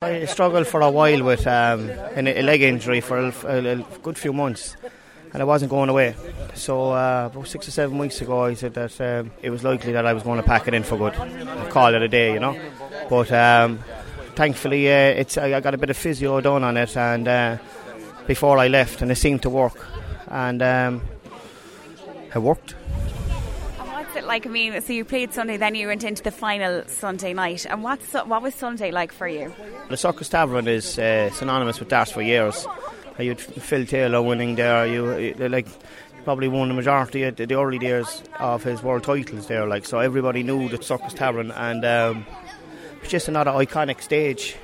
I struggled for a while with um, a leg injury for a, good few months, and I wasn't going away. So uh, about six or seven weeks ago, I said that um, it was likely that I was going to pack it in for good, call it a day, you know. But um, thankfully, uh, it's I got a bit of physio done on it, and uh, before I left, and it seemed to work, and um, it worked it like? I mean, so you played Sunday, then you went into the final Sunday night. And what's what was Sunday like for you? The Circus Tavern is uh, synonymous with darts for years. Uh, you had Phil Taylor winning there. You like probably won the majority of the, early years of his world titles there. Like so, everybody knew the Circus Tavern, and um, it's just another iconic stage.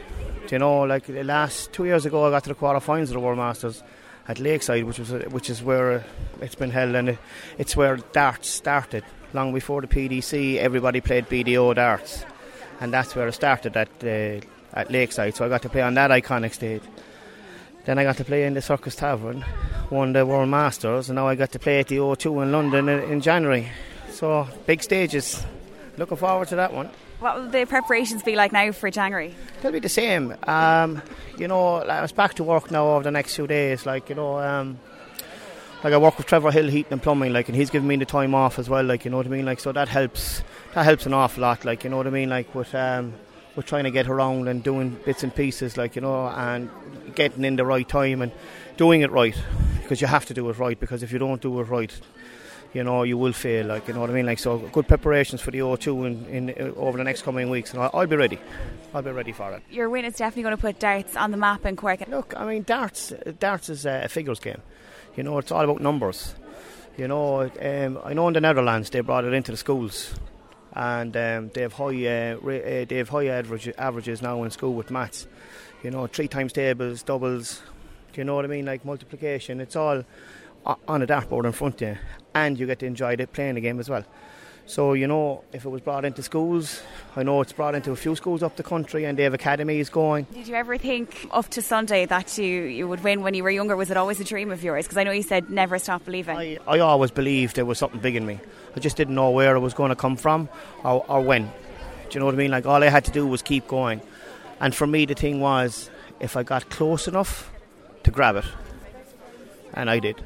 You know, like the last two years ago, I got to the quarterfinals of the World Masters at Lakeside, which was which is where it's been held, and it's where darts started long before the PDC, everybody played BDO darts, and that's where it started at uh, at Lakeside. So I got to play on that iconic stage. Then I got to play in the Circus Tavern, won the World Masters, and now I got to play at the O2 in London in, in January. So big stages. Looking forward to that one. What will the preparations be like now for January? They'll be the same. Um, you know, I was back to work now over the next few days. Like you know, um, like I work with Trevor Hill heating and plumbing, like, and he's giving me the time off as well, like, you know what I mean, like, so that helps. That helps an awful lot, like, you know what I mean, like, with um, with trying to get around and doing bits and pieces, like, you know, and getting in the right time and doing it right, because you have to do it right, because if you don't do it right, you know, you will fail, like, you know what I mean, like, so good preparations for the O2 in, in over the next coming weeks, and I'll, I'll be ready. I'll be ready for it. Your win is definitely going to put darts on the map in Cork. Look, I mean, darts, darts is a figures game. You know, it's all about numbers. You know, um, I know in the Netherlands they brought it into the schools, and um, they have high uh, ra- uh, they have high average, averages now in school with maths. You know, three times tables, doubles. Do you know what I mean? Like multiplication. It's all on a dartboard in front of you, and you get to enjoy it playing the game as well. So, you know, if it was brought into schools, I know it's brought into a few schools up the country and they have academies going. Did you ever think up to Sunday that you, you would win when you were younger? Was it always a dream of yours? Because I know you said never stop believing. I, I always believed there was something big in me. I just didn't know where it was going to come from or, or when. Do you know what I mean? Like, all I had to do was keep going. And for me, the thing was, if I got close enough to grab it, and I did.